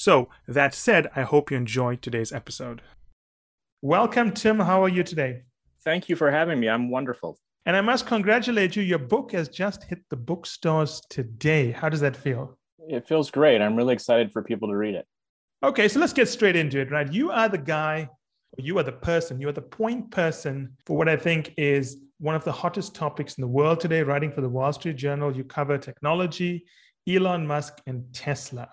So, that said, I hope you enjoyed today's episode. Welcome, Tim. How are you today? Thank you for having me. I'm wonderful. And I must congratulate you. Your book has just hit the bookstores today. How does that feel? It feels great. I'm really excited for people to read it. Okay, so let's get straight into it, right? You are the guy, you are the person, you are the point person for what I think is one of the hottest topics in the world today, writing for the Wall Street Journal. You cover technology, Elon Musk, and Tesla.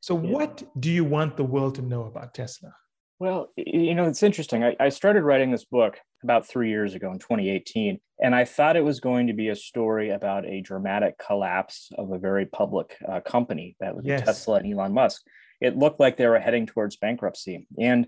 So, yeah. what do you want the world to know about Tesla? Well, you know, it's interesting. I, I, started writing this book about three years ago in 2018, and I thought it was going to be a story about a dramatic collapse of a very public uh, company that was yes. Tesla and Elon Musk. It looked like they were heading towards bankruptcy. And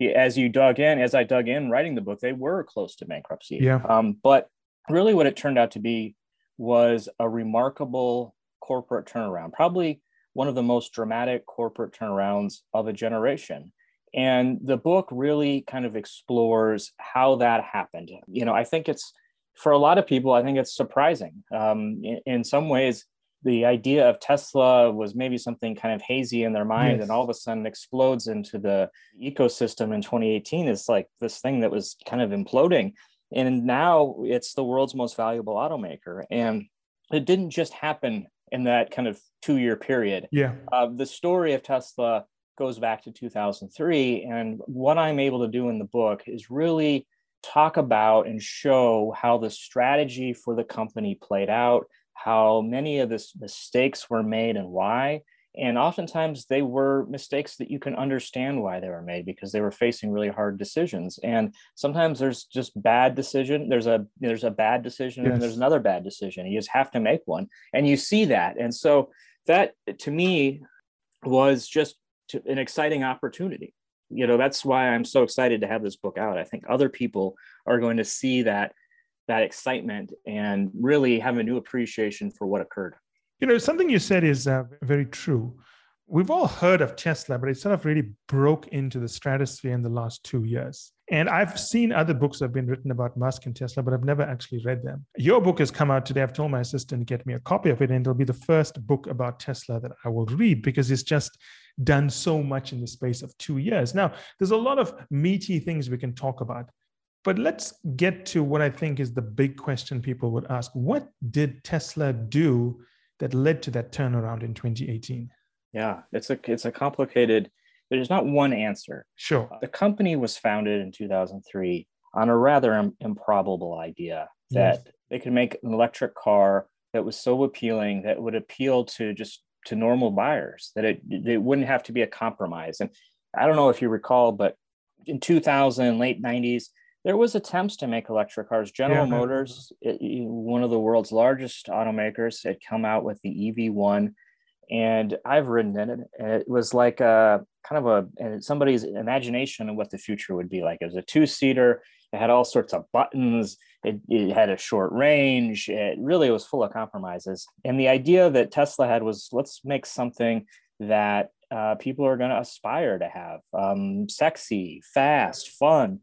as you dug in, as I dug in writing the book, they were close to bankruptcy. Yeah. Um, but really, what it turned out to be was a remarkable corporate turnaround, probably one of the most dramatic corporate turnarounds of a generation. And the book really kind of explores how that happened. You know, I think it's for a lot of people, I think it's surprising. Um, in, in, some ways, the idea of Tesla was maybe something kind of hazy in their mind, yes. and all of a sudden explodes into the ecosystem in 2018 is like this thing that was kind of imploding. And now it's the world's most valuable automaker. And it didn't just happen in that kind of two year period. Yeah. Uh, the story of Tesla goes back to 2003. And what I'm able to do in the book is really talk about and show how the strategy for the company played out, how many of the mistakes were made and why, and oftentimes they were mistakes that you can understand why they were made because they were facing really hard decisions and sometimes there's just bad decision there's a there's a bad decision yes. and there's another bad decision you just have to make one and you see that and so that to me was just an exciting opportunity. You know that's why i'm so excited to have this book out. I think other people are going to see that that excitement and really have a new appreciation for what occurred you know, something you said is uh, very true. We've all heard of Tesla, but it sort of really broke into the stratosphere in the last two years. And I've seen other books that have been written about Musk and Tesla, but I've never actually read them. Your book has come out today. I've told my assistant to get me a copy of it, and it'll be the first book about Tesla that I will read because it's just done so much in the space of two years. Now, there's a lot of meaty things we can talk about. But let's get to what I think is the big question people would ask. What did Tesla do that led to that turnaround in 2018? Yeah, it's a it's a complicated. There's not one answer. Sure. Uh, the company was founded in 2003 on a rather Im- improbable idea that yes. they could make an electric car that was so appealing that would appeal to just to normal buyers that it it wouldn't have to be a compromise. And I don't know if you recall, but in 2000, late 90s, there was attempts to make electric cars. General yeah, Motors, it, one of the world's largest automakers, had come out with the EV1, and I've ridden in it. And It was like a kind of a somebody's imagination of what the future would be like. It was a two-seater. It had all sorts of buttons. It, it had a short range. It really was full of compromises. And the idea that Tesla had was let's make something that uh, people are going to aspire to have um, sexy, fast, fun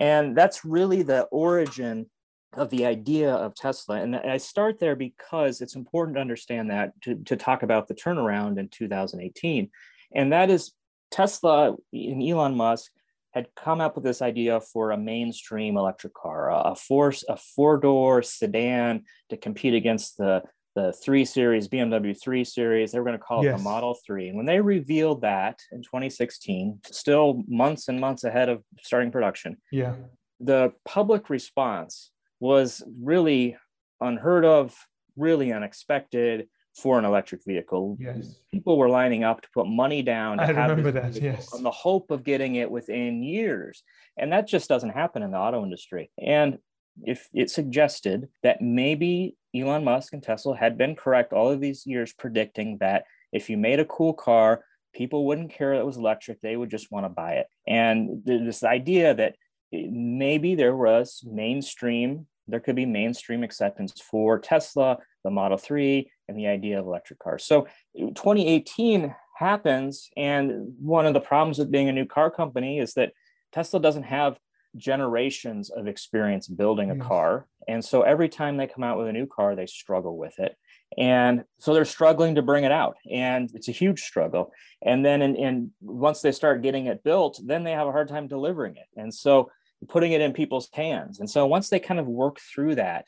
and that's really the origin of the idea of Tesla. And I start there because it's important to understand that to, to talk about the turnaround in 2018. And that is Tesla and Elon Musk had come up with this idea for a mainstream electric car, a four a four door sedan to compete against the the three series BMW three series. They were going to call it yes. the Model Three. And when they revealed that in 2016, still months and months ahead of starting production, yeah, the public response was really unheard of, really unexpected for an electric vehicle. Yes. People were lining up to put money down. I remember that, yes. On the hope of getting it within years. And that just doesn't happen in the auto industry. And if it suggested that maybe Elon Musk and Tesla had been correct all of these years predicting that if you made a cool car People wouldn't care that it was electric, they would just want to buy it. And this idea that eh, maybe there was mainstream, there could be mainstream acceptance for Tesla, the Model 3, and the idea of electric cars. So eh, 2018 happens. And one of the problems with being a new car company is that Tesla doesn't have generations of experience building a car. And so every time they come out with a new car, they struggle with it. And so they're struggling to bring it out. And it's a huge struggle. And then in, in once they start getting it built, then they have a hard time delivering it. And so putting it in people's hands. And so once they kind of work through that,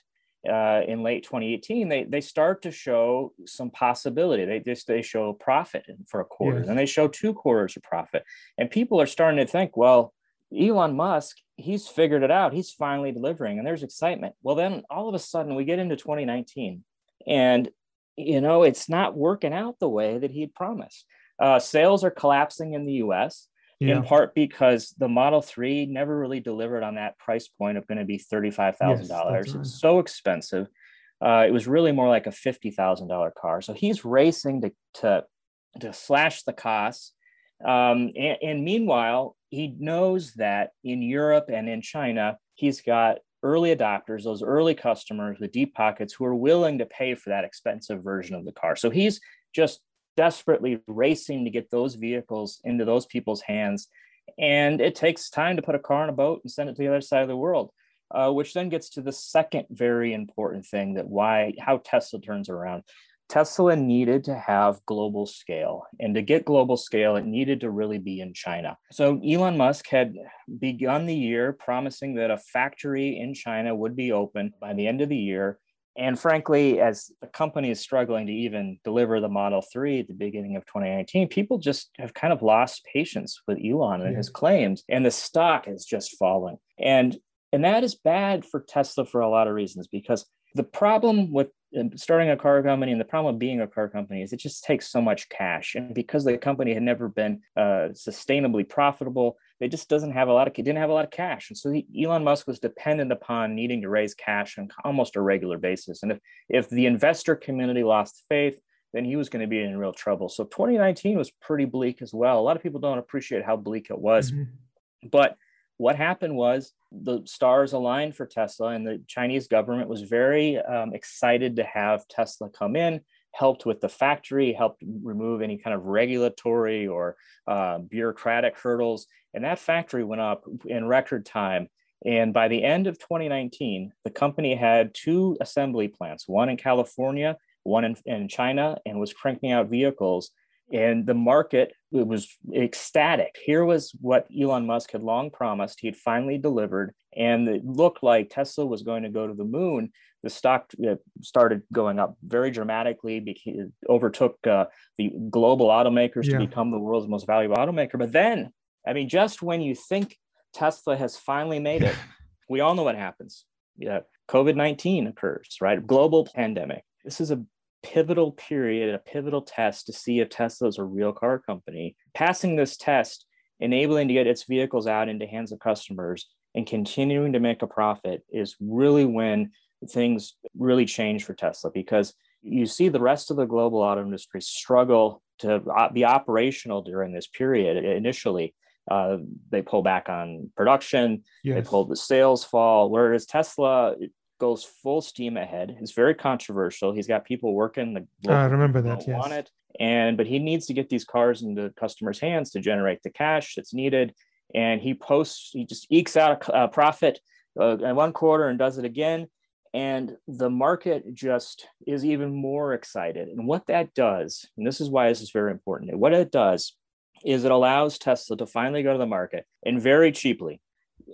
uh, in late 2018, they they start to show some possibility. They just they show profit for a quarter, yes. and they show two quarters of profit, and people are starting to think, well, Elon Musk, he's figured it out. He's finally delivering, and there's excitement. Well, then all of a sudden we get into 2019, and you know it's not working out the way that he promised. Uh, sales are collapsing in the U.S. Yeah. in part because the Model 3 never really delivered on that price point of going to be $35,000. Yes, right. It's so expensive. Uh, it was really more like a $50,000 car. So he's racing to, to, to slash the costs. Um, and, and meanwhile, he knows that in Europe and in China, he's got early adopters, those early customers with deep pockets who are willing to pay for that expensive version of the car. So he's just desperately racing to get those vehicles into those people's hands. And it takes time to put a car on a boat and send it to the other side of the world, uh, which then gets to the second very important thing that why how Tesla turns around. Tesla needed to have global scale. And to get global scale, it needed to really be in China. So Elon Musk had begun the year promising that a factory in China would be open by the end of the year. And frankly, as the company is struggling to even deliver the Model 3 at the beginning of 2019, people just have kind of lost patience with Elon and yeah. his claims, and the stock has just fallen. And and that is bad for Tesla for a lot of reasons because the problem with starting a car company and the problem of being a car company is it just takes so much cash and because the company had never been uh, sustainably profitable it just doesn't have a lot of it didn't have a lot of cash. And so he, elon musk was dependent upon needing to raise cash on almost a regular basis. And if if the investor community lost faith then he was going to be in real trouble. So 2019 was pretty bleak as well. A lot of people don't appreciate how bleak it was. Mm-hmm. but what happened was the stars aligned for Tesla, and the Chinese government was very um, excited to have Tesla come in, helped with the factory, helped remove any kind of regulatory or uh, bureaucratic hurdles. And that factory went up in record time. And by the end of 2019, the company had two assembly plants, one in California, one in, in China, and was cranking out vehicles and the market it was ecstatic. Here was what Elon Musk had long promised. He had finally delivered, and it looked like Tesla was going to go to the moon. The stock uh, started going up very dramatically, became, overtook uh, the global automakers yeah. to become the world's most valuable automaker. But then, I mean, just when you think Tesla has finally made it, we all know what happens. Yeah, COVID 19 occurs, right? Global pandemic. This is a pivotal period, a pivotal test to see if Tesla is a real car company. Passing this test, enabling to get its vehicles out into hands of customers, and continuing to make a profit is really when things really change for Tesla because you see the rest of the global auto industry struggle to be operational during this period initially. Uh, they pull back on production, yes. they pull the sales fall, whereas Tesla goes full steam ahead. It's very controversial. He's got people working the. I remember that. Yes. On it, and but he needs to get these cars into customers' hands to generate the cash that's needed. And he posts, he just ekes out a, a profit uh, in one quarter and does it again. And the market just is even more excited. And what that does, and this is why this is very important, what it does is it allows Tesla to finally go to the market and very cheaply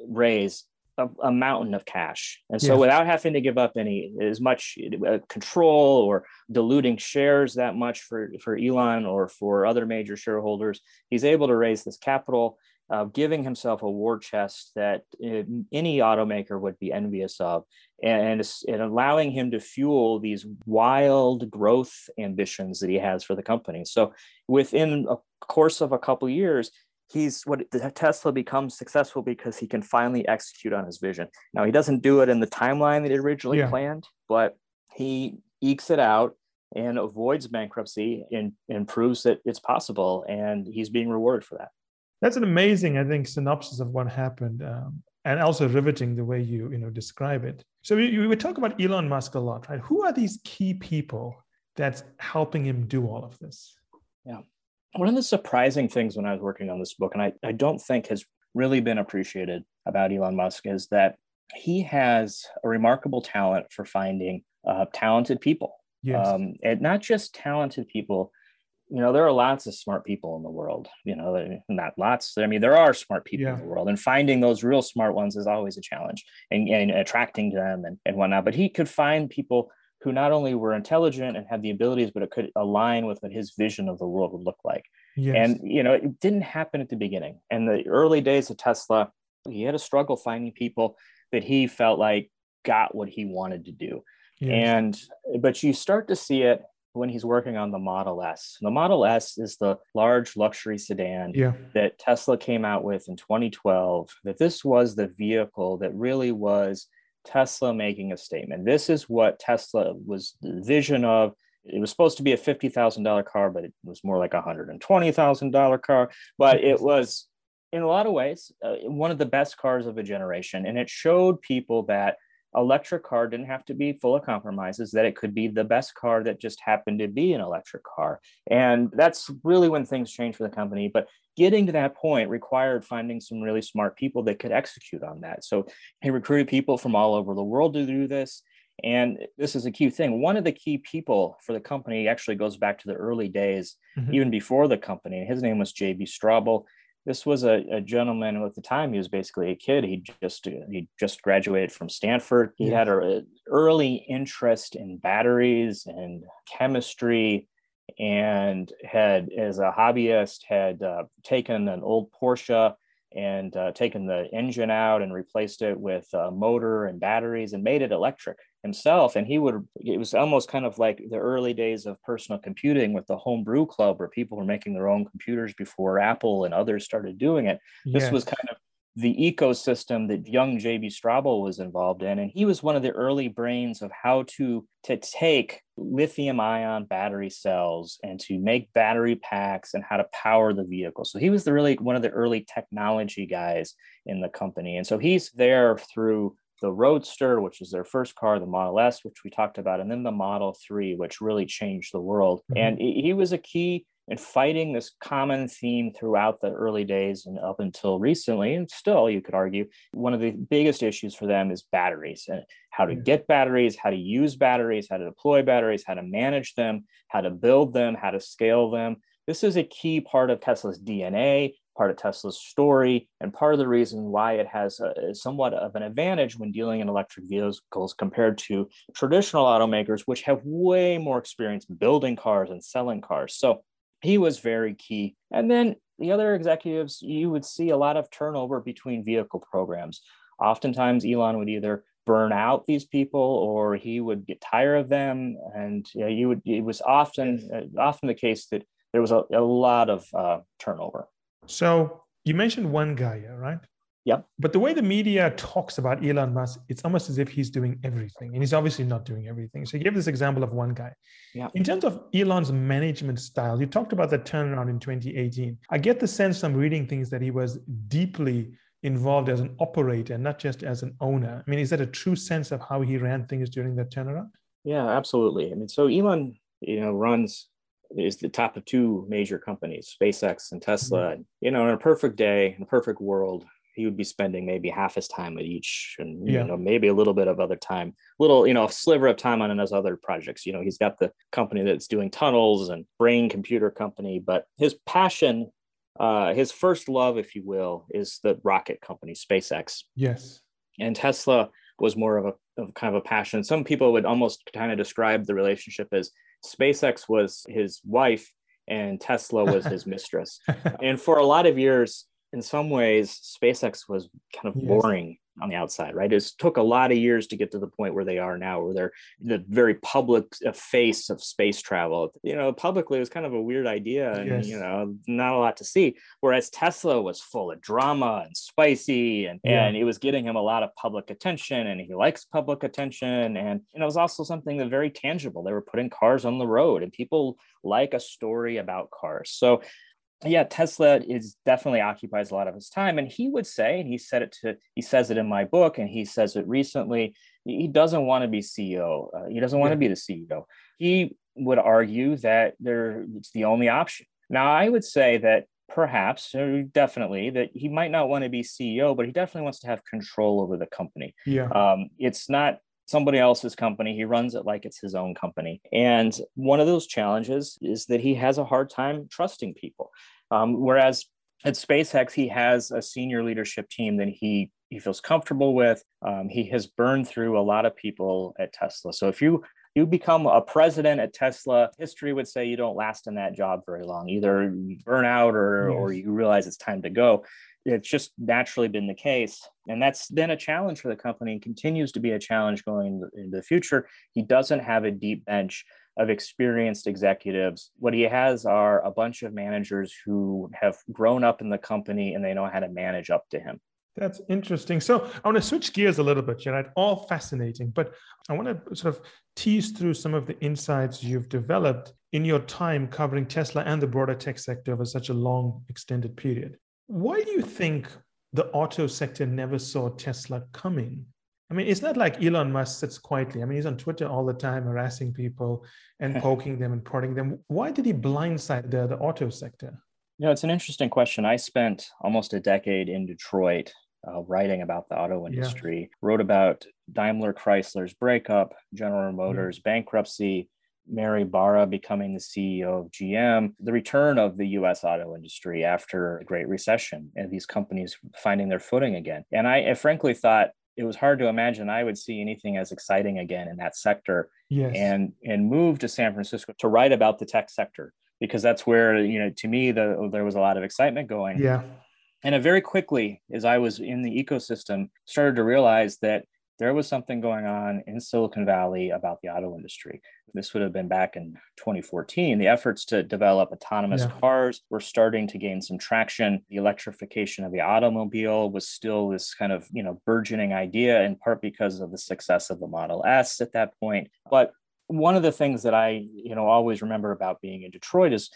raise a, a mountain of cash. And so, yeah. without having to give up any as much uh, control or diluting shares that much for, for Elon or for other major shareholders, he's able to raise this capital, uh, giving himself a war chest that uh, any automaker would be envious of, and, and allowing him to fuel these wild growth ambitions that he has for the company. So, within a course of a couple years, he's what Tesla becomes successful because he can finally execute on his vision. Now he doesn't do it in the timeline that he originally yeah. planned, but he ekes it out and avoids bankruptcy and, and proves that it's possible. And he's being rewarded for that. That's an amazing, I think, synopsis of what happened. Um, and also riveting the way you you know describe it. So we, we talk about Elon Musk a lot, right? Who are these key people that's helping him do all of this? Yeah. One of the surprising things when I was working on this book, and I, I don't think has really been appreciated about Elon Musk, is that he has a remarkable talent for finding uh, talented people. Yes. Um, and not just talented people, you know, there are lots of smart people in the world, you know, not lots. I mean, there are smart people yeah. in the world, and finding those real smart ones is always a challenge and, and attracting them and, and whatnot. But he could find people who not only were intelligent and had the abilities, but it could align with what his vision of the world would look like. Yes. And, you know, it didn't happen at the beginning. And the early days of Tesla, he had a struggle finding people that he felt like got what he wanted to do. Yes. And, but you start to see it when he's working on the Model S. The Model S is the large luxury sedan yeah. that Tesla came out with in 2012. That this was the vehicle that really was Tesla making a statement. This is what Tesla was the vision of. It was supposed to be a $50,000 car, but it was more like a $120,000 car. But it was, in a lot of ways, uh, one of the best cars of a generation. And it showed people that electric car didn't have to be full of compromises that it could be the best car that just happened to be an electric car and that's really when things changed for the company but getting to that point required finding some really smart people that could execute on that so he recruited people from all over the world to do this and this is a key thing. One of the key people for the company actually goes back to the early days, mm-hmm. even before the company. His name was J.B. Straubel this was a, a, gentleman at the time he was basically a kid. He just he just graduated from stanford. He yeah. had an early interest in batteries and chemistry and had as a hobbyist had uh, taken an old porsche and uh, taken the engine out and replaced it with a motor and batteries and made it electric himself and he would it was almost kind of like the early days of personal computing with the homebrew club where people were making their own computers before apple and others started doing it yes. this was kind of the ecosystem that young JB Straubel was involved in. And he was one of the early brains of how to, to take lithium ion battery cells and to make battery packs and how to power the vehicle. So he was the really one of the early technology guys in the company. And so he's there through the Roadster, which is their first car, the Model S, which we talked about, and then the Model 3, which really changed the world. Mm-hmm. And he was a key in fighting this common theme throughout the early days and up until recently. And still, you could argue, one of the biggest issues for them is batteries and how to get batteries, how to use batteries, how to deploy batteries, how to manage them, how to build them, how to scale them. This is a key part of Tesla's DNA part of Tesla's story, and part of the reason why it has a, somewhat of an advantage when dealing in electric vehicles compared to traditional automakers, which have way more experience building cars and selling cars. So he was very key. And then the other executives, you would see a lot of turnover between vehicle programs. Oftentimes, Elon would either burn out these people or he would get tired of them and you, know, you would it was often uh, often the case that there was a, a lot of uh, turnover so you mentioned one guy, right? Yeah. But the way the media talks about Elon Musk, it's almost as if he's doing everything. And he's obviously not doing everything. So you gave this example of one guy. Yeah. In terms of Elon's management style, you talked about the turnaround in 2018. I get the sense from reading things that he was deeply involved as an operator, not just as an owner. I mean, is that a true sense of how he ran things during that turnaround? Yeah, absolutely. I mean, so Elon, you know, runs is the top of two major companies, SpaceX and Tesla. Mm-hmm. You know, in a perfect day, in a perfect world, he would be spending maybe half his time at each and yeah. you know maybe a little bit of other time little you know a sliver of time on his other projects you know he's got the company that's doing tunnels and brain computer company but his passion uh, his first love if you will is the rocket company spacex yes and tesla was more of a of kind of a passion some people would almost kind of describe the relationship as SpaceX was his wife and Tesla was his mistress. and for a lot of years, in some ways, SpaceX was kind of Yes. boring on the outside, right? It took a lot of years to get to the point where they are now, where they're the very public uh, face of space travel. You know, publicly it was kind of a weird idea, and Yes. you know, not a lot to see. Whereas Tesla was full of drama and spicy, and Yeah. and it was getting him a lot of public attention, and he likes public attention, and you know, it was also something that very tangible. They were putting cars on the road, and people like a story about cars. So yeah tesla is definitely occupies a lot of his time and he would say and he said it to he says it in my book and he says it recently he doesn't want to be ceo uh, he doesn't want to be the ceo he would argue that there it's the only option. Now i would say that perhaps or definitely that he might not want to be ceo but he definitely wants to have control over the company. Yeah. um, it's not somebody else's company. He runs it like it's his own company. And one of those challenges is that he has a hard time trusting people. Um, whereas at SpaceX, he has a senior leadership team that he he feels comfortable with. Um, he has burned through a lot of people at Tesla. So if you you become a president at Tesla, history would say you don't last in that job very long. Either you burn out or or you realize it's time to go it's just naturally been the case. And that's been a challenge for the company and continues to be a challenge going into the future. He doesn't have a deep bench of experienced executives. What he has are a bunch of managers who have grown up in the company and they know how to manage up to him. That's interesting. So I want to switch gears a little bit, Jared. All fascinating, but I want to sort of tease through some of the insights you've developed in your time covering Tesla and the broader tech sector over such a long, extended period. Why do you think the auto sector never saw Tesla coming? I mean, it's not like Elon Musk sits quietly. I mean, he's on Twitter all the time, harassing people and poking them and prodding them. Why did he blindside the, the auto sector? You know, it's an interesting question. I spent almost a decade in Detroit uh, writing about the auto industry, wrote about Daimler Chrysler's breakup, General Motors bankruptcy, Mary Barra becoming the CEO of GM, the return of the US auto industry after a great recession, and these companies finding their footing again. And I, I frankly thought it was hard to imagine I would see anything as exciting again in that sector Yes. and and move to San Francisco to write about the tech sector because that's where you know to me the, there was a lot of excitement going yeah. and it very quickly as i was in the ecosystem started to realize that there was something going on in silicon valley about the auto industry. This would have been back in 2014 the efforts to develop autonomous Yeah. cars were starting to gain some traction. The electrification of the automobile was still this kind of you know burgeoning idea in part because of the success of the model s at that point. But one of the things that i you know always remember about being in detroit is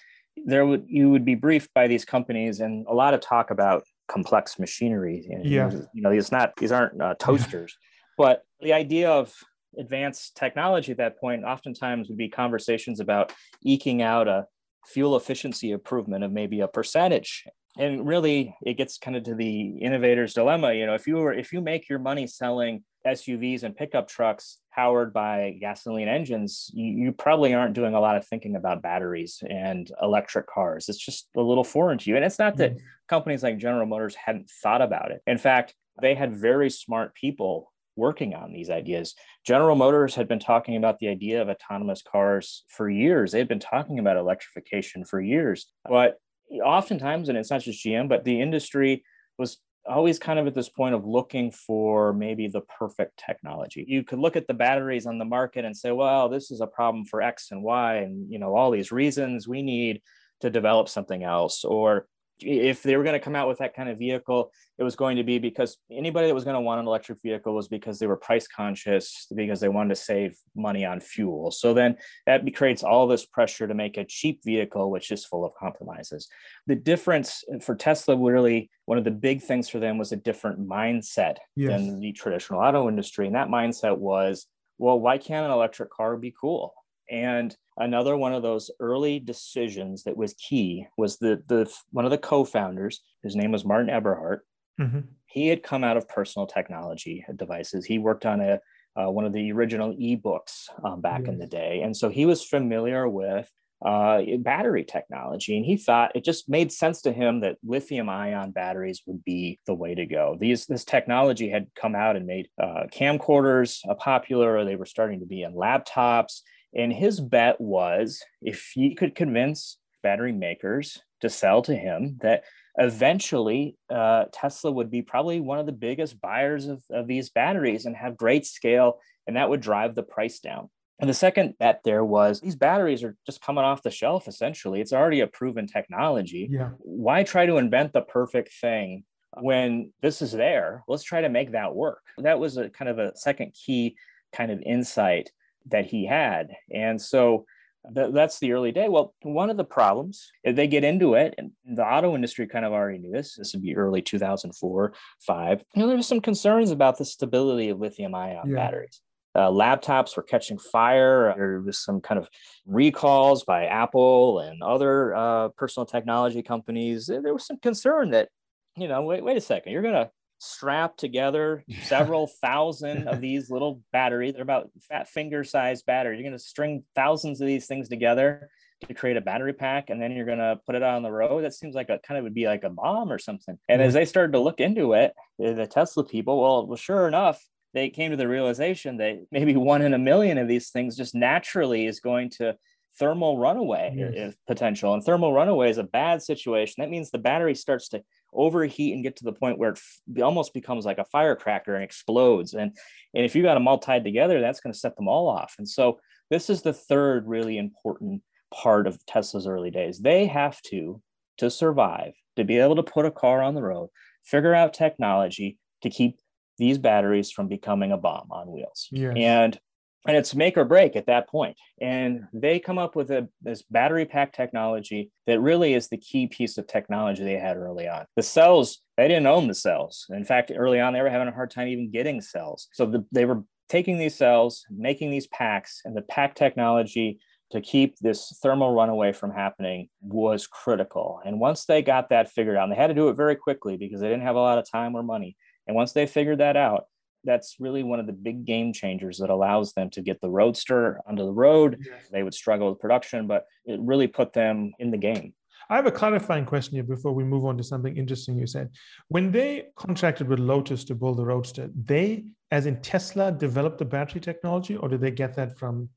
there would you would be briefed by these companies and a lot of talk about complex machinery and, Yeah. you know it's not these aren't uh, toasters but the idea of advanced technology at that point oftentimes would be conversations about eking out a fuel efficiency improvement of maybe a percentage and really it gets kind of to the innovator's dilemma you know if you were if you make your money selling SUVs and pickup trucks powered by gasoline engines, you, you, probably aren't doing a lot of thinking about batteries and electric cars. It's just a little foreign to you. And it's not that mm-hmm. companies like General Motors hadn't thought about it. In fact, they had very smart people working on these ideas. General Motors had been talking about the idea of autonomous cars for years. They'd been talking about electrification for years. But oftentimes, and it's not just GM, but the industry was always kind of at this point of looking for maybe the perfect technology. You could look at the batteries on the market and say, well, this is a problem for X and Y, and you know, all these reasons we need to develop something else. Or if they were going to come out with that kind of vehicle, it was going to be because anybody that was going to want an electric vehicle was because they were price conscious, because they wanted to save money on fuel. So then that creates all this pressure to make a cheap vehicle, which is full of compromises. The difference for Tesla, really, one of the big things for them was a different mindset yes. than the traditional auto industry. And that mindset was, well, why can't an electric car be cool? And another one of those early decisions that was key was the the one of the co-founders, his name was Martin Eberhard. Mm-hmm. He had come out of personal technology devices. He worked on a uh, one of the original ebooks um, back yes. in the day, and so he was familiar with uh, battery technology. And he thought it just made sense to him that lithium ion batteries would be the way to go. These, this technology had come out and made uh, camcorders uh, popular, or they were starting to be in laptops. And his bet was if he could convince battery makers to sell to him that eventually uh, Tesla would be probably one of the biggest buyers of, of these batteries and have great scale, and that would drive the price down. And the second bet there was these batteries are just coming off the shelf essentially. It's already a proven technology. Yeah. Why try to invent the perfect thing when this is there? Let's try to make that work. That was a kind of a second key kind of insight that he had. And so th- that's the early day. Well, one of the problems, if they get into it, and the auto industry kind of already knew this, this would be early 2004, five, you know, there was some concerns about the stability of lithium ion yeah. batteries. Uh, laptops were catching fire. There was some kind of recalls by Apple and other uh, personal technology companies. There was some concern that, you know, wait, wait a second, you're going to strap together several thousand of these little batteries. They're about fat finger sized batteries. You're going to string thousands of these things together to create a battery pack and then you're going to put it out on the road that seems like a kind of would be like a bomb or something and as they started to look into it the tesla people well, well sure enough they came to the realization that maybe one in a million of these things just naturally is going to thermal runaway yes. potential. And thermal runaway is a bad situation. That means the battery starts to overheat and get to the point where it almost becomes like a firecracker and explodes. And, and if you got them all tied together, that's going to set them all off. And so this is the third really important part of Tesla's early days. They have to, to survive, to be able to put a car on the road, figure out technology to keep these batteries from becoming a bomb on wheels. Yes. And and it's make or break at that point. And they come up with a, this battery pack technology that really is the key piece of technology they had early on. The cells, they didn't own the cells. In fact, early on, they were having a hard time even getting cells. So the, they were taking these cells, making these packs, and the pack technology to keep this thermal runaway from happening was critical. And once they got that figured out, and they had to do it very quickly because they didn't have a lot of time or money, and once they figured that out, that's really one of the big game changers that allows them to get the roadster onto the road. Yes. They would struggle with production, but it really put them in the game. I have a clarifying question here before we move on to something interesting you said. When they contracted with Lotus to build the Roadster, they, as in Tesla, developed the battery technology, or did they get that from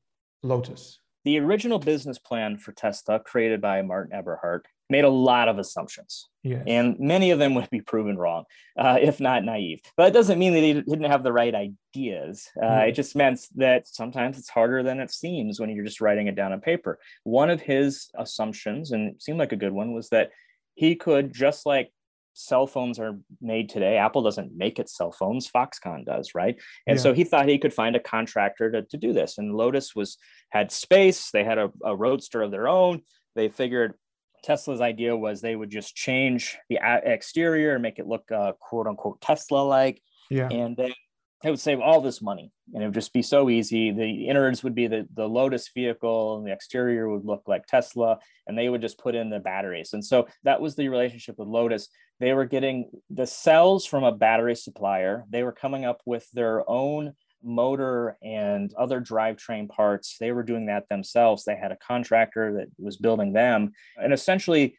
Lotus? The original business plan for Tesla, created by Martin Eberhard, made a lot of assumptions. Yes. And many of them would be proven wrong, uh, if not naive. But it doesn't mean that he didn't have the right ideas. Uh, mm. It just meant that sometimes it's harder than it seems when you're just writing it down on paper. One of his assumptions, and it seemed like a good one, was that he could, just like cell phones are made today. Apple doesn't make its cell phones, Foxconn does, right? And yeah. so he thought he could find a contractor to, to do this. And Lotus was had space, they had a, a roadster of their own. They figured Tesla's idea was they would just change the exterior and make it look uh, quote unquote Tesla like. Yeah. And then it would save all this money and it would just be so easy. The innards would be the, the Lotus vehicle and the exterior would look like Tesla and they would just put in the batteries. And so that was the relationship with Lotus. They were getting the cells from a battery supplier. They were coming up with their own motor and other drivetrain parts. They were doing that themselves. They had a contractor that was building them. And essentially,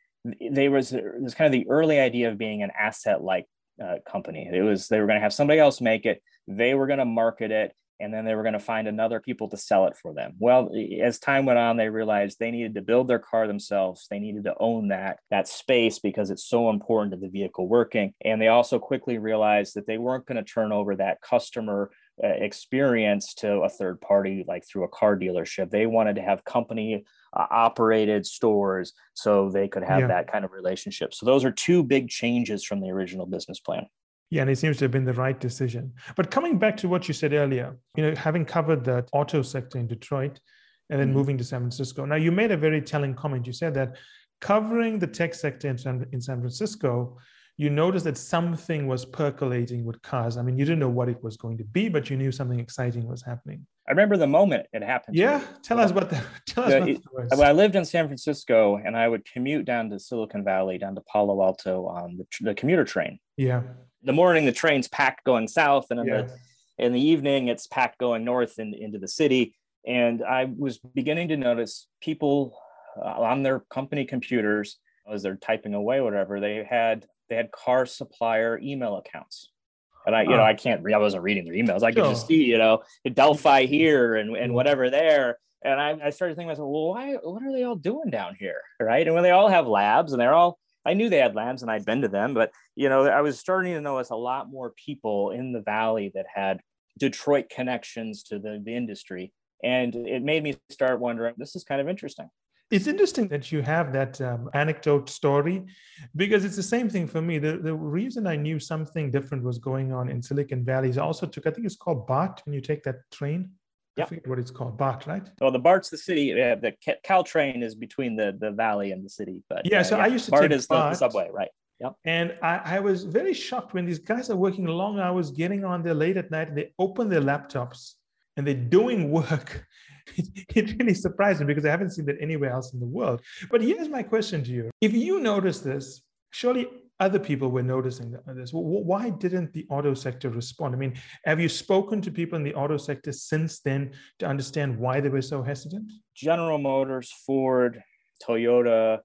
they was, was kind of the early idea of being an asset light uh, company. It was they were going to have somebody else make it. They were going to market it and then they were going to find another people to sell it for them. Well, as time went on, they realized they needed to build their car themselves. They needed to own that that space because it's so important to the vehicle working. And they also quickly realized that they weren't going to turn over that customer experience to a third party like through a car dealership. They wanted to have company uh, operated stores so they could have yeah. that kind of relationship. So those are two big changes from the original business plan. Yeah, and it seems to have been the right decision. But coming back to what you said earlier, you know, having covered the auto sector in Detroit and then mm-hmm. moving to San Francisco. Now, you made a very telling comment. You said that covering the tech sector in San, in San Francisco, you noticed that something was percolating with cars. I mean, you didn't know what it was going to be, but you knew something exciting was happening. I remember the moment it happened. Yeah, tell us about that. Tell us the, about I lived in San Francisco, and I would commute down to Silicon Valley, down to Palo Alto on the, the commuter train. Yeah, the morning the train's packed going south and in yeah. the in the evening it's packed going north and into the city and i was beginning to notice people uh, on their company computers as they're typing away whatever they had they had car supplier email accounts and I, you know, I can't read, I wasn't reading their emails. I could just see, you know, Delphi here and, and mm-hmm. whatever there. And I, I started thinking myself, well, why, what are they all doing down here? Right. And when they all have labs and they're all I knew they had labs and I'd been to them, but you know, I was starting to notice a lot more people in the valley that had Detroit connections to the, the industry. And it made me start wondering, this is kind of interesting. It's interesting that you have that um, anecdote story because it's the same thing for me. The, the reason I knew something different was going on in Silicon Valley is I also took, I think it's called BART when you take that train. Yeah. I forget what it's called, BART, right? Well, the BART's the city. Uh, the Caltrain is between the, the valley and the city. But yeah, uh, so yeah, I used to BART take is BART, the subway, right? Yep. And I, I, was very shocked when these guys are working long hours, getting on there late at night, and they open their laptops and they're doing work. It, really surprised me because I haven't seen that anywhere else in the world. But here's my question to you. If you notice this, surely other people were noticing this. Why didn't the auto sector respond? I mean, have you spoken to people in the auto sector since then to understand why they were so hesitant? General Motors, Ford, Toyota,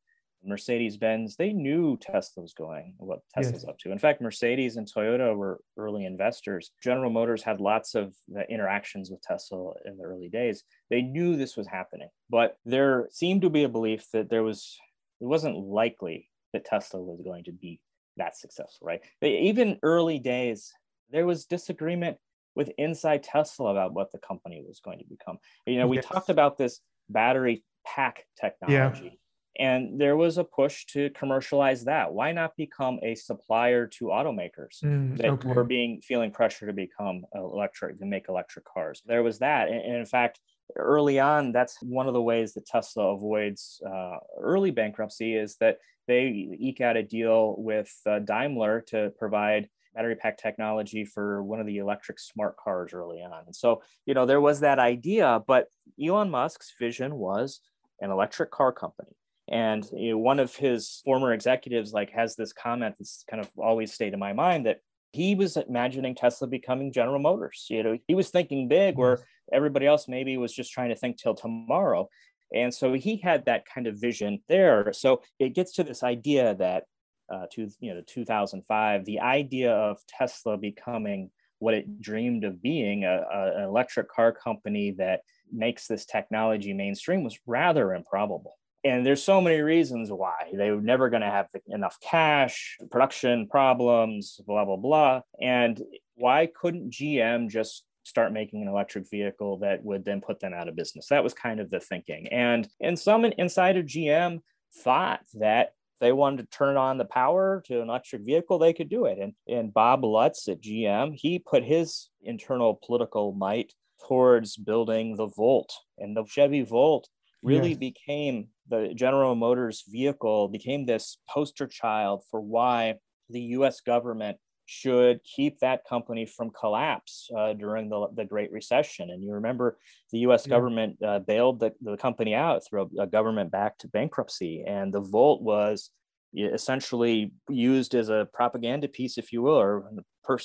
Mercedes Benz, they knew Tesla was going, what Tesla's yes. up to. In fact, Mercedes and Toyota were early investors. General Motors had lots of uh, interactions with Tesla in the early days. They knew this was happening, but there seemed to be a belief that there was, it wasn't likely that Tesla was going to be that successful, right? But even early days, there was disagreement with inside Tesla about what the company was going to become. You know, we yes. talked about this battery pack technology. Yeah and there was a push to commercialize that. Why not become a supplier to automakers mm, that okay. were being feeling pressure to become electric to make electric cars? There was that. And, and in fact early on that's one of the ways that tesla avoids uh, early bankruptcy is that they eke out a deal with uh, daimler to provide battery pack technology for one of the electric smart cars early on. And so you know there was that idea but elon musk's vision was an electric car company and you know, one of his former executives like has this comment that's kind of always stayed in my mind that he was imagining Tesla becoming General Motors. You know, he was thinking big where everybody else maybe was just trying to think till tomorrow. And so he had that kind of vision there. So it gets to this idea that uh, to you know 2005, the idea of Tesla becoming what it dreamed of being a, a, an electric car company that makes this technology mainstream was rather improbable and there's so many reasons why. They were never going to have enough cash production problems blah blah blah. And why couldn't gm just start making an electric vehicle that would then put them out of business? That was kind of the thinking. And and some inside of gm thought that they wanted to turn on the power to an electric vehicle they could do it. And and bob lutz at gm he put his internal political might towards building the volt. And the chevy volt really yes. became the General Motors vehicle became this poster child for why the US government should keep that company from collapse uh, during the, the Great Recession. And you remember the US yeah. government uh, bailed the, the company out through a, a government backed bankruptcy. And the Volt was essentially used as a propaganda piece, if you will, or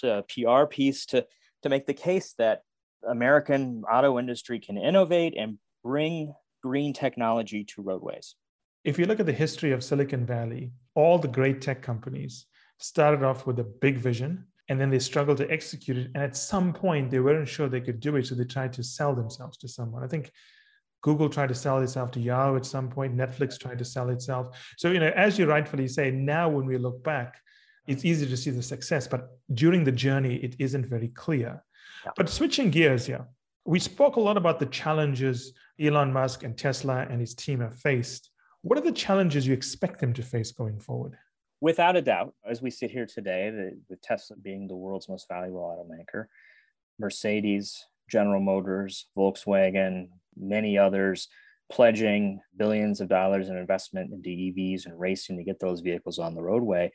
a PR piece to, to make the case that American auto industry can innovate and bring green technology to roadways. If you look at the history of Silicon Valley, all the great tech companies started off with a big vision and then they struggled to execute it. And at some point, they weren't sure they could do it. So they tried to sell themselves to someone. I think Google tried to sell itself to Yahoo at some point, Netflix tried to sell itself. So, you know, as you rightfully say, now when we look back, it's easy to see the success, but during the journey, it isn't very clear. Yeah. But switching gears here, we spoke a lot about the challenges Elon Musk and Tesla and his team have faced. What are the challenges you expect them to face going forward? Without a doubt, as we sit here today, the, the Tesla being the world's most valuable automaker, Mercedes, General Motors, Volkswagen, many others pledging billions of dollars in investment into EVs and racing to get those vehicles on the roadway.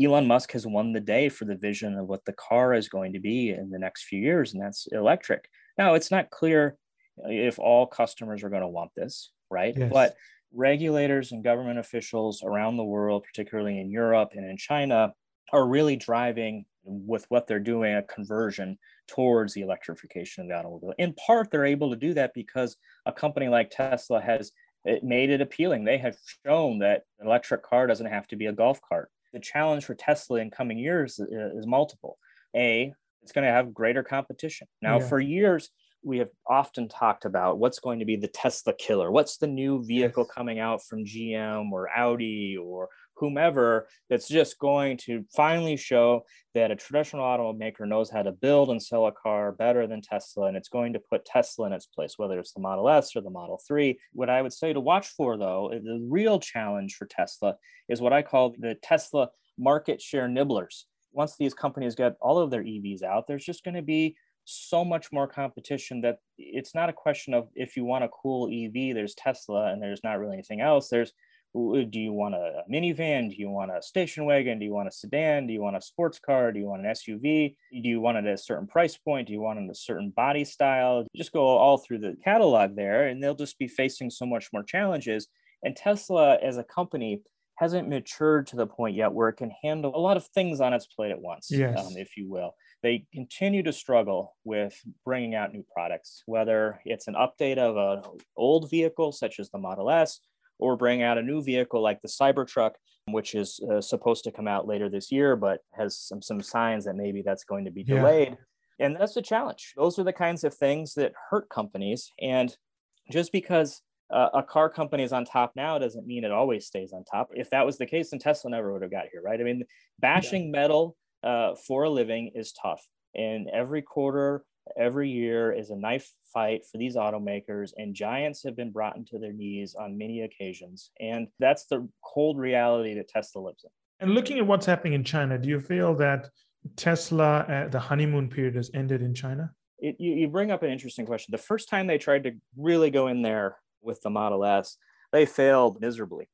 Elon Musk has won the day for the vision of what the car is going to be in the next few years, and that's electric. Now, it's not clear if all customers are going to want this, right? Yes. But regulators and government officials around the world, particularly in Europe and in China, are really driving with what they're doing a conversion towards the electrification of the automobile. In part, they're able to do that because a company like Tesla has it made it appealing. They have shown that an electric car doesn't have to be a golf cart. The challenge for Tesla in coming years uh, is multiple. A, it's going to have greater competition. Now, yeah. for years, we have often talked about what's going to be the Tesla killer. What's the new vehicle coming out from GM or Audi or whomever that's just going to finally show that a traditional automaker knows how to build and sell a car better than Tesla, and it's going to put Tesla in its place, whether it's the Model S or the Model 3. What I would say to watch for, though, the real challenge for Tesla is what I call the Tesla market share nibblers. Once these companies get all of their EVs out, there's just going to be so much more competition that it's not a question of if you want a cool EV, there's Tesla and there's not really anything else. There's do you want a minivan? Do you want a station wagon? Do you want a sedan? Do you want a sports car? Do you want an SUV? Do you want it at a certain price point? Do you want it a certain body style? Just go all through the catalog there, and they'll just be facing so much more challenges. And Tesla, as a company, hasn't matured to the point yet where it can handle a lot of things on its plate at once, yes. um, if you will. They continue to struggle with bringing out new products, whether it's an update of an old vehicle such as the Model S or bring out a new vehicle like the Cybertruck, which is uh, supposed to come out later this year, but has some, some signs that maybe that's going to be delayed. Yeah. And that's a challenge. Those are the kinds of things that hurt companies. And just because uh, a car company is on top now doesn't mean it always stays on top. If that was the case, then Tesla never would have got here, right? I mean, bashing yeah. metal uh, for a living is tough. And every quarter, every year is a knife fight for these automakers, and giants have been brought into their knees on many occasions. And that's the cold reality that Tesla lives in. And looking at what's happening in China, do you feel that Tesla, uh, the honeymoon period has ended in China? It, you, you bring up an interesting question. The first time they tried to really go in there with the Model S, they failed miserably.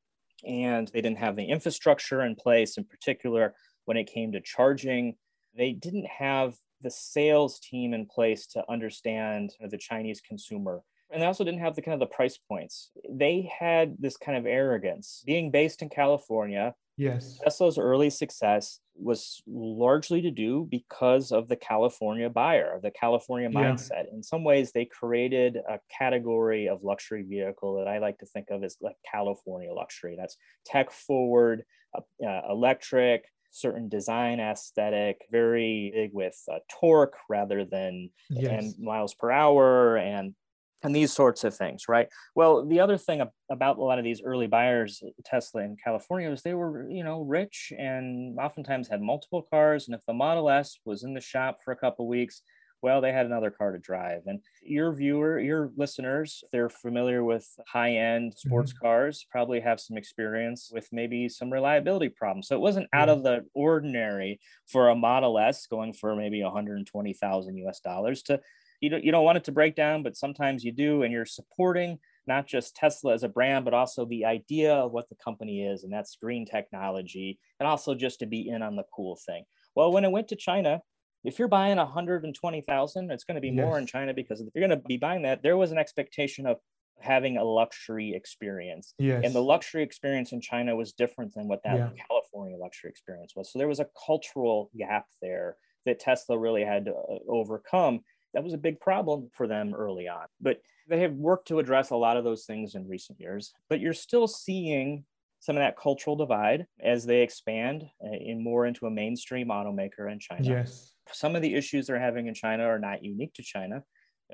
And they didn't have the infrastructure in place, in particular, when it came to charging. They didn't have the sales team in place to understand the Chinese consumer. And they also didn't have the kind of the price points. They had this kind of arrogance. Being based in California, yes, Tesla's early success was largely to do because of the California buyer, the California yeah. mindset. In some ways, they created a category of luxury vehicle that I like to think of as like California luxury. That's tech forward, uh, uh electric, certain design aesthetic, very big with uh, torque rather than yes. and miles per hour and and these sorts of things, right? Well, the other thing about a lot of these early buyers, Tesla in California, was they were, you know, rich and oftentimes had multiple cars. And if the Model S was in the shop for a couple weeks, well, they had another car to drive. And your viewer, your listeners, if they're familiar with high end sports mm-hmm. cars, probably have some experience with maybe some reliability problems. So it wasn't out of the ordinary for a Model S going for maybe 120,000 US dollars to, you don't, you don't want it to break down, but sometimes you do, and you're supporting not just Tesla as a brand, but also the idea of what the company is, and that's green technology, and also just to be in on the cool thing. Well, when it went to China, if you're buying 120,000, it's going to be yes. more in China because if you're going to be buying that, there was an expectation of having a luxury experience. Yes. And the luxury experience in China was different than what that yeah. California luxury experience was. So there was a cultural gap there that Tesla really had to uh, overcome. That was a big problem for them early on. But they have worked to address a lot of those things in recent years. But you're still seeing some of that cultural divide as they expand uh, in more into a mainstream automaker in China. Yes. Some of the issues they're having in China are not unique to China.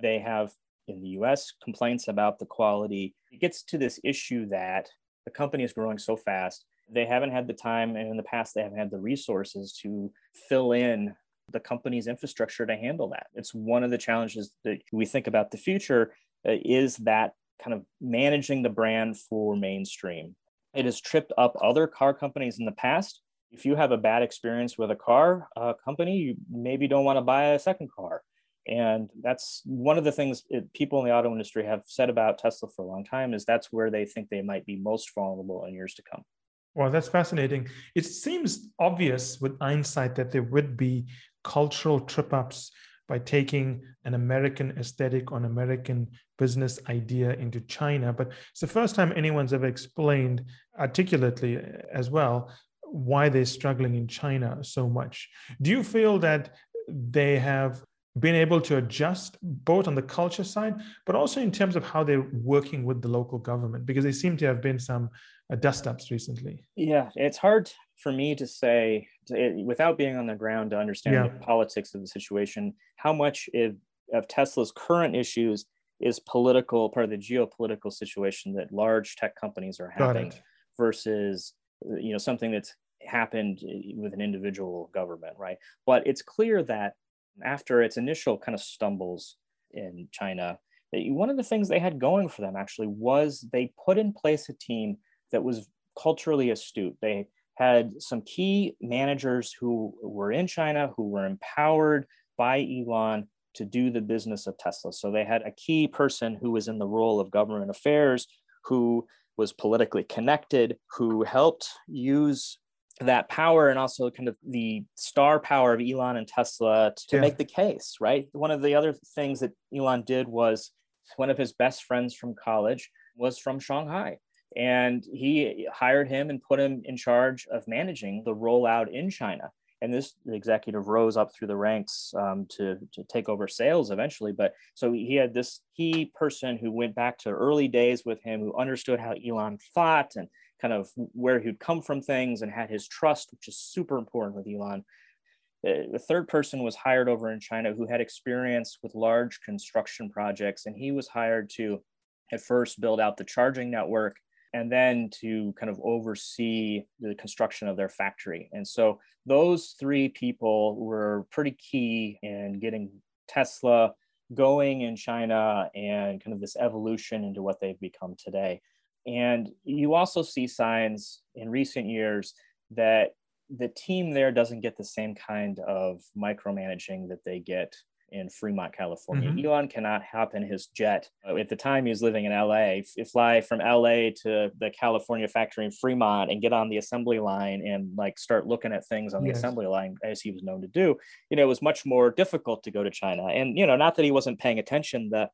They have in the US complaints about the quality. It gets to this issue that the company is growing so fast. They haven't had the time, and in the past, they haven't had the resources to fill in the company's infrastructure to handle that. It's one of the challenges that we think about the future uh, is that kind of managing the brand for mainstream. It has tripped up other car companies in the past if you have a bad experience with a car uh, company, you maybe don't want to buy a second car. And that's one of the things it, people in the auto industry have said about Tesla for a long time is that's where they think they might be most vulnerable in years to come. Well, that's fascinating. It seems obvious with hindsight that there would be cultural trip ups by taking an American aesthetic or an American business idea into China. But it's the first time anyone's ever explained articulately as well why they're struggling in China so much. Do you feel that they have been able to adjust both on the culture side, but also in terms of how they're working with the local government? Because there seem to have been some uh, dust ups recently. Yeah, it's hard for me to say to, without being on the ground to understand yeah. the politics of the situation, how much of, of Tesla's current issues is political, part of the geopolitical situation that large tech companies are having versus you know something that's happened eh, with an individual government, right? But it's clear that after its initial kind of stumbles in China, one of the things they had going for them actually was they put in place a team that was culturally astute. They had some key managers who were in China who were empowered by Elon to do the business of Tesla. So they had a key person who was in the role of government affairs, who was politically connected, who helped use that power and also kind of the star power of Elon and Tesla to, yeah. make the case, right? One of the other things that Elon did was one of his best friends from college was from Shanghai. And he hired him and put him in charge of managing the rollout in China. And this executive rose up through the ranks um, to, to take over sales eventually. But so he had this key person who went back to early days with him, who understood how Elon thought and kind of where he'd come from things and had his trust, which is super important with Elon. The third person was hired over in China who had experience with large construction projects, and he was hired to at first build out the charging network and then to kind of oversee the construction of their factory. And so those three people were pretty key in getting Tesla going in China and kind of this evolution into what they've become today. And you also see signs in recent years that the team there doesn't get the same kind of micromanaging that they get in Fremont, California. Mm-hmm. Elon cannot hop in his jet. Uh, at the time, he was living in LA. fly from LA to the California factory in Fremont and get on the assembly line and like start looking at things on the assembly line as he was known to do. You know, it was much more difficult to go to China. And you know, not that he wasn't paying attention. The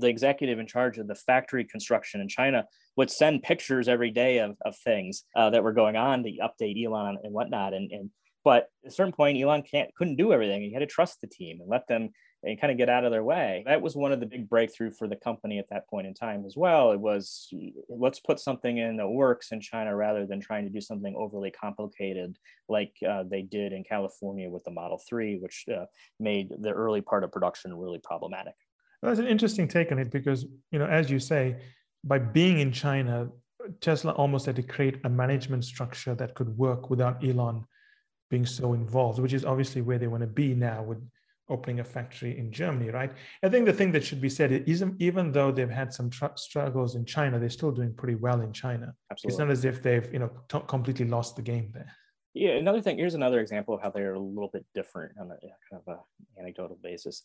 the executive in charge of the factory construction in China would send pictures every day of, of things uh, that were going on to update Elon and whatnot. And, and but at a certain point, Elon can't couldn't do everything. He had to trust the team and let them and kind of get out of their way. That was one of the big breakthrough for the company at that point in time as well. It was let's put something in that works in China rather than trying to do something overly complicated like uh, they did in California with the Model 3, which uh, made the early part of production really problematic. That's an interesting take on it because, you know, as you say, by being in China, Tesla almost had to create a management structure that could work without Elon being so involved, which is obviously where they want to be now with opening a factory in Germany, right? I think the thing that should be said is even though they've had some tr- struggles in China, they're still doing pretty well in China. Absolutely. It's not as if they've, you know, t- completely lost the game there. Yeah, another thing. Here's another example of how they're a little bit different on a kind of a anecdotal basis.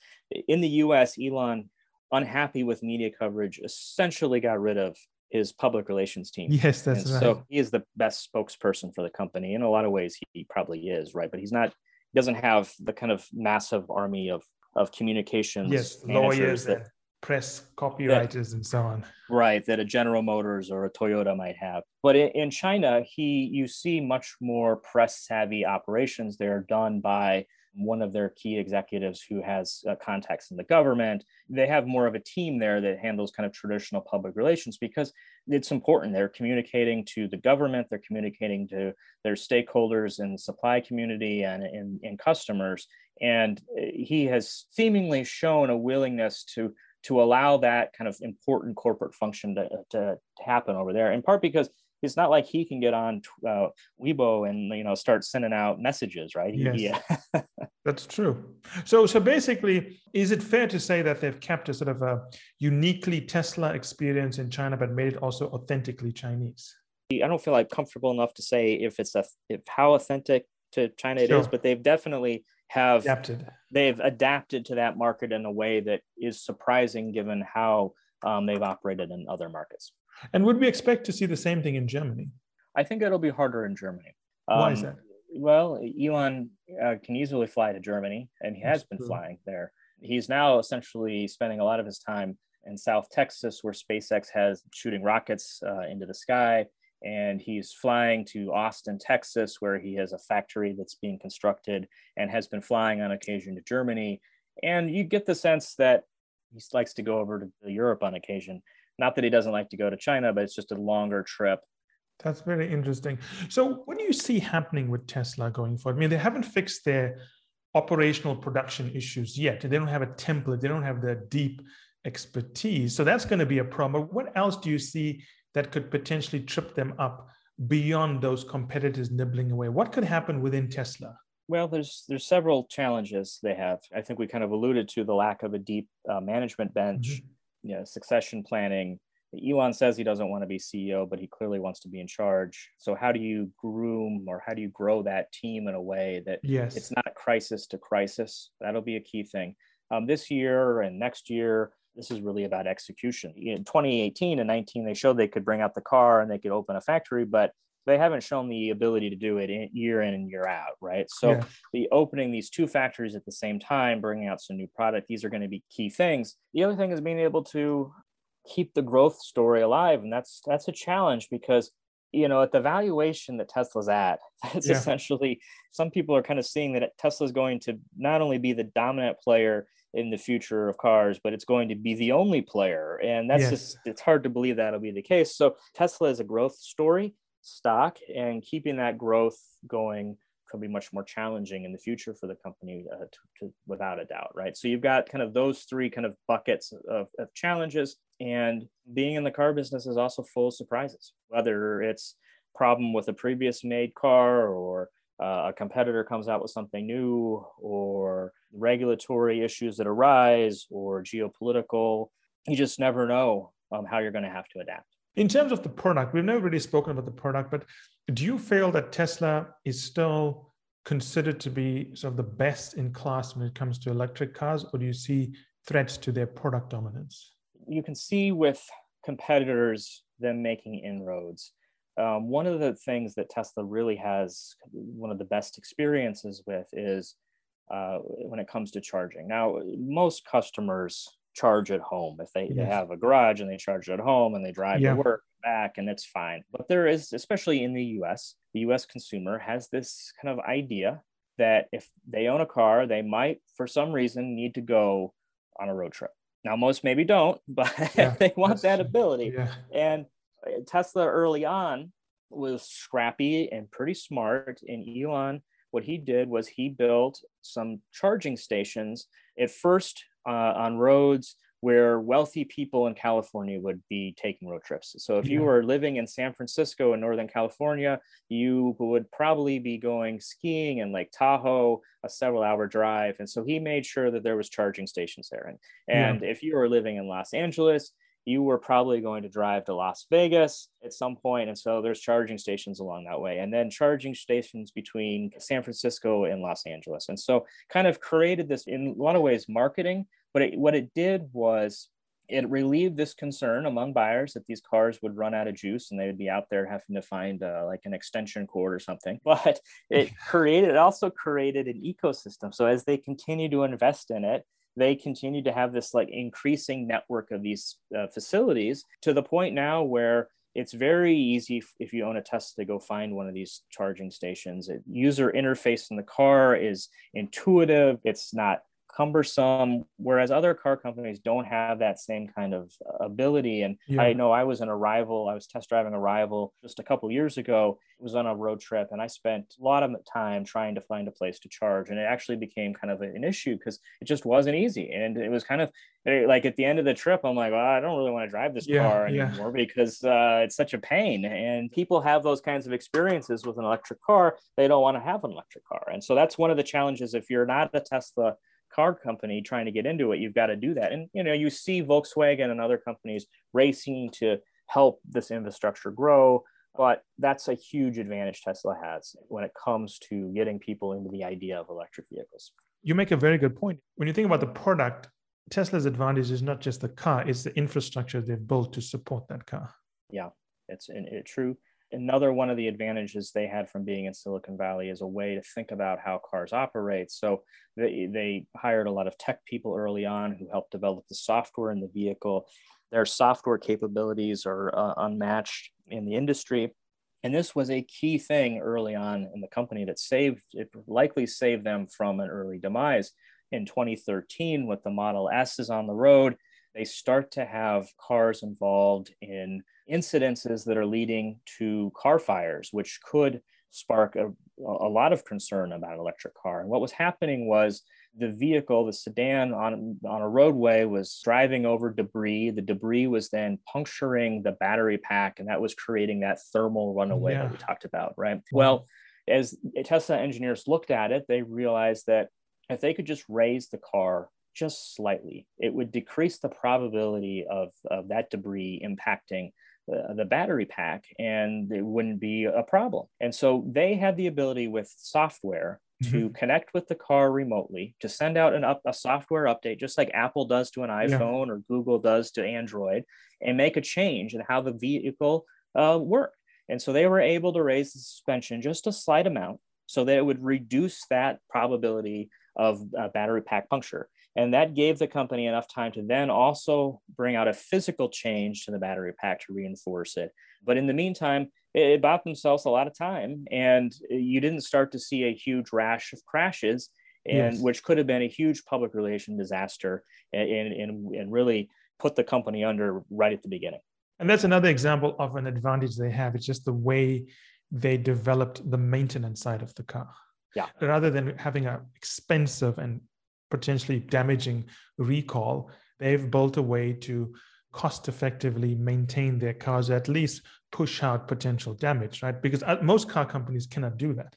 In the U.S., Elon, unhappy with media coverage, essentially got rid of his public relations team. Yes, that's and right. So he is the best spokesperson for the company. In a lot of ways, he probably is right, but he's not. He doesn't have the kind of massive army of of communications. Yes, lawyers that press copywriters and so on. Right, that a General Motors or a Toyota might have. But in China, he you see much more press savvy operations. They're done by one of their key executives who has uh, contacts in the government. They have more of a team there that handles kind of traditional public relations because it's important. They're communicating to the government, they're communicating to their stakeholders in the supply community and in, customers. And uh, he has seemingly shown a willingness to to allow that kind of important corporate function to, to, to happen over there in part because it's not like he can get on uh, Weibo and you know start sending out messages, right? Yes. Yeah. That's true. So so basically, is it fair to say that they've kept a sort of a uniquely Tesla experience in China, but made it also authentically Chinese? I don't feel like comfortable enough to say if it's a if how authentic to China it sure. is, but they've definitely have adapted. They've adapted to that market in a way that is surprising given how um, they've operated in other markets. And would we expect to see the same thing in Germany? I think it'll be harder in Germany. Um, Why is that? Well, Elon uh, can easily fly to Germany, and he has been true. flying there. He's now essentially spending a lot of his time in South Texas, where SpaceX has shooting rockets uh, into the sky. And he's flying to Austin, Texas, where he has a factory that's being constructed and has been flying on occasion to Germany. And you get the sense that he likes to go over to Europe on occasion. Not that he doesn't like to go to China, but it's just a longer trip. That's very interesting. So, what do you see happening with Tesla going forward? I mean, they haven't fixed their operational production issues yet. They don't have a template, they don't have the deep expertise. So, that's going to be a problem. What else do you see that could potentially trip them up beyond those competitors nibbling away? What could happen within Tesla? Well, there's there's several challenges they have. I think we kind of alluded to the lack of a deep uh, management bench, mm-hmm. You know, succession planning. Elon says he doesn't want to be CEO, but he clearly wants to be in charge. So how do you groom or how do you grow that team in a way that yes. it's not crisis to crisis? That'll be a key thing. Um, this year and next year, this is really about execution. In 2018 and 19, they showed they could bring out the car and they could open a factory, but they haven't shown the ability to do it in, year in and year out, right? So yeah. the opening these two factories at the same time, bringing out some new product, these are going to be key things. The other thing is being able to keep the growth story alive, and that's that's a challenge because you know at the valuation that Tesla's at, it's yeah. essentially some people are kind of seeing that Tesla's going to not only be the dominant player in the future of cars, but it's going to be the only player. And that's yes. just, it's hard to believe that'll be the case. So Tesla is a growth story stock, and keeping that growth going could be much more challenging in the future for the company uh, to, to, without a doubt right? So you've got kind of those three kind of buckets of, of challenges and being in the car business is also full of surprises whether it's problem with a previous made car or uh, a competitor comes out with something new or regulatory issues that arise or geopolitical you just never know um, how you're going to have to adapt in terms of the product, we've never really spoken about the product, but do you feel that Tesla is still considered to be sort of the best in class when it comes to electric cars, or do you see threats to their product dominance? You can see with competitors them making inroads. Um, one of the things that Tesla really has one of the best experiences with is uh, when it comes to charging. Now, most customers charge at home. If they, yes. they have a garage and they charge at home and they drive yeah. to work back and it's fine. But there is, especially in the US, the US consumer has this kind of idea that if they own a car, they might, for some reason, need to go on a road trip. Now, most maybe don't, but yeah, they want that ability. Yeah. And uh, Tesla early on was scrappy and pretty smart. And Elon, what he did was he built some charging stations at first uh, on roads where wealthy people in California would be taking road trips. So if you were living in San Francisco in Northern California, you would probably be going skiing in Lake Tahoe, a several hour drive. And so he made sure that there was charging stations there. And, and yeah. if you were living in Los Angeles, you were probably going to drive to Las Vegas at some point, And so there's charging stations along that way. And then charging stations between San Francisco and Los Angeles. And so kind of created this in a lot of ways marketing, but it, what it did was it relieved this concern among buyers that these cars would run out of juice and they would be out there having to find uh, like an extension cord or something. But it created, it also created an ecosystem. So as they continue to invest in it, they continue to have this like increasing network of these uh, facilities to the point now where it's very easy if you own a Tesla to go find one of these charging stations. It, user interface in the car is intuitive. It's not cumbersome whereas other car companies don't have that same kind of ability. And yeah. i know i was in a rival i was test driving a rival just a couple years ago. It was on a road trip and i spent a lot of time trying to find a place to charge and it actually became kind of an issue because it just wasn't easy. And it was kind of eh, like at the end of the trip i'm like well, i don't really want to drive this yeah, car anymore yeah. because uh, it's such a pain. And people have those kinds of experiences with an electric car they don't want to have an electric car. And so that's one of the challenges if you're not a tesla car company trying to get into it, you've got to do that. And you know, you see Volkswagen and other companies racing to help this infrastructure grow. But that's a huge advantage Tesla has when it comes to getting people into the idea of electric vehicles. You make a very good point. When you think about the product, Tesla's advantage is not just the car, it's the infrastructure they've built to support that car. Yeah, it's it, true another one of the advantages they had from being in Silicon Valley is a way to think about how cars operate. So they, they hired a lot of tech people early on who helped develop the software in the vehicle. Their software capabilities are uh, unmatched in the industry. And this was a key thing early on in the company that saved, it likely saved them from an early demise. In 2013, with the Model S is on the road, they start to have cars involved in incidences that are leading to car fires, which could spark a a lot of concern about an electric car. And what was happening was the vehicle, the sedan on, on a roadway, was driving over debris. The debris was then puncturing the battery pack, and that was creating that thermal runaway yeah. that we talked about, right? Well, as Tesla engineers looked at it, they realized that if they could just raise the car just slightly, it would decrease the probability of, of that debris impacting the, the battery pack and it wouldn't be a problem. And so they had the ability with software to mm-hmm. connect with the car remotely, to send out an up, a software update, just like Apple does to an iPhone yeah. or Google does to Android, and make a change in how the vehicle uh, worked. And so they were able to raise the suspension just a slight amount so that it would reduce that probability of uh, battery pack puncture. And that gave the company enough time to then also bring out a physical change to the battery pack to reinforce it. But in the meantime, it, bought themselves a lot of time, and you didn't start to see a huge rash of crashes, and yes. which could have been a huge public relation disaster, and, and, and really put the company under right at the beginning. And that's another example of an advantage they have. It's just the way they developed the maintenance side of the car. Yeah. Rather than having an expensive and potentially damaging recall, they've built a way to cost effectively maintain their cars, at least push out potential damage, right? Because uh, most car companies cannot do that.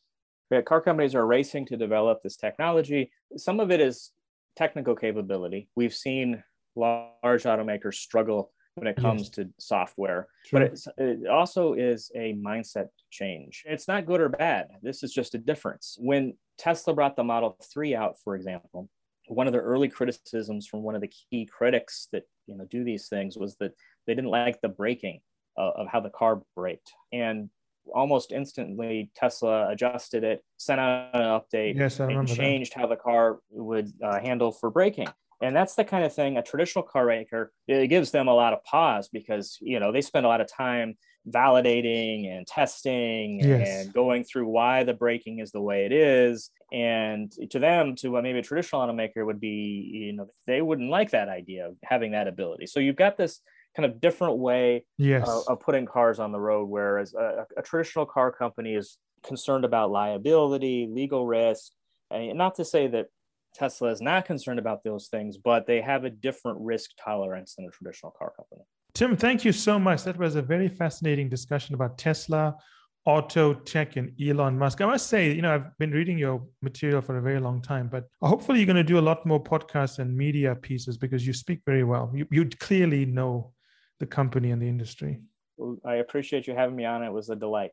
Yeah, car companies are racing to develop this technology. Some of it is technical capability. We've seen large automakers struggle when it comes yes. to software, but it also is a mindset change. It's not good or bad. This is just a difference. When Tesla brought the Model 3 out, for example, one of the early criticisms from one of the key critics that you know do these things was that they didn't like the braking uh, of how the car braked and almost instantly tesla adjusted it sent out an update yes, I and changed that. how the car would uh, handle for braking and that's the kind of thing a traditional car maker it gives them a lot of pause because you know they spend a lot of time validating and testing yes. and going through why the braking is the way it is and to them to what maybe a traditional automaker would be you know they wouldn't like that idea of having that ability so you've got this kind of different way yes. of, of putting cars on the road whereas a, a traditional car company is concerned about liability legal risk and not to say that Tesla is not concerned about those things, but they have a different risk tolerance than a traditional car company. Tim, thank you so much. That was a very fascinating discussion about Tesla, auto tech, and Elon Musk. I must say, you know, I've been reading your material for a very long time, but hopefully you're going to do a lot more podcasts and media pieces because you speak very well. You, you clearly know the company and the industry. Well, I appreciate you having me on. It was a delight.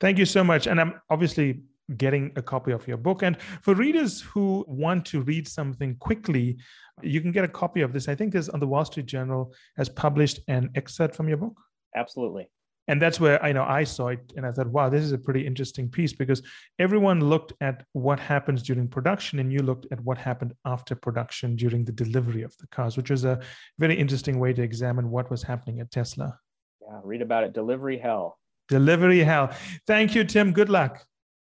Thank you so much. And I'm obviously getting a copy of your book. And for readers who want to read something quickly, you can get a copy of this. I think this on the Wall Street Journal has published an excerpt from your book. Absolutely. And that's where I know I saw it and I thought, wow, this is a pretty interesting piece because everyone looked at what happens during production and you looked at what happened after production during the delivery of the cars, which was a very interesting way to examine what was happening at Tesla. Yeah, read about it. Delivery hell. Delivery hell. Thank you, Tim. Good luck.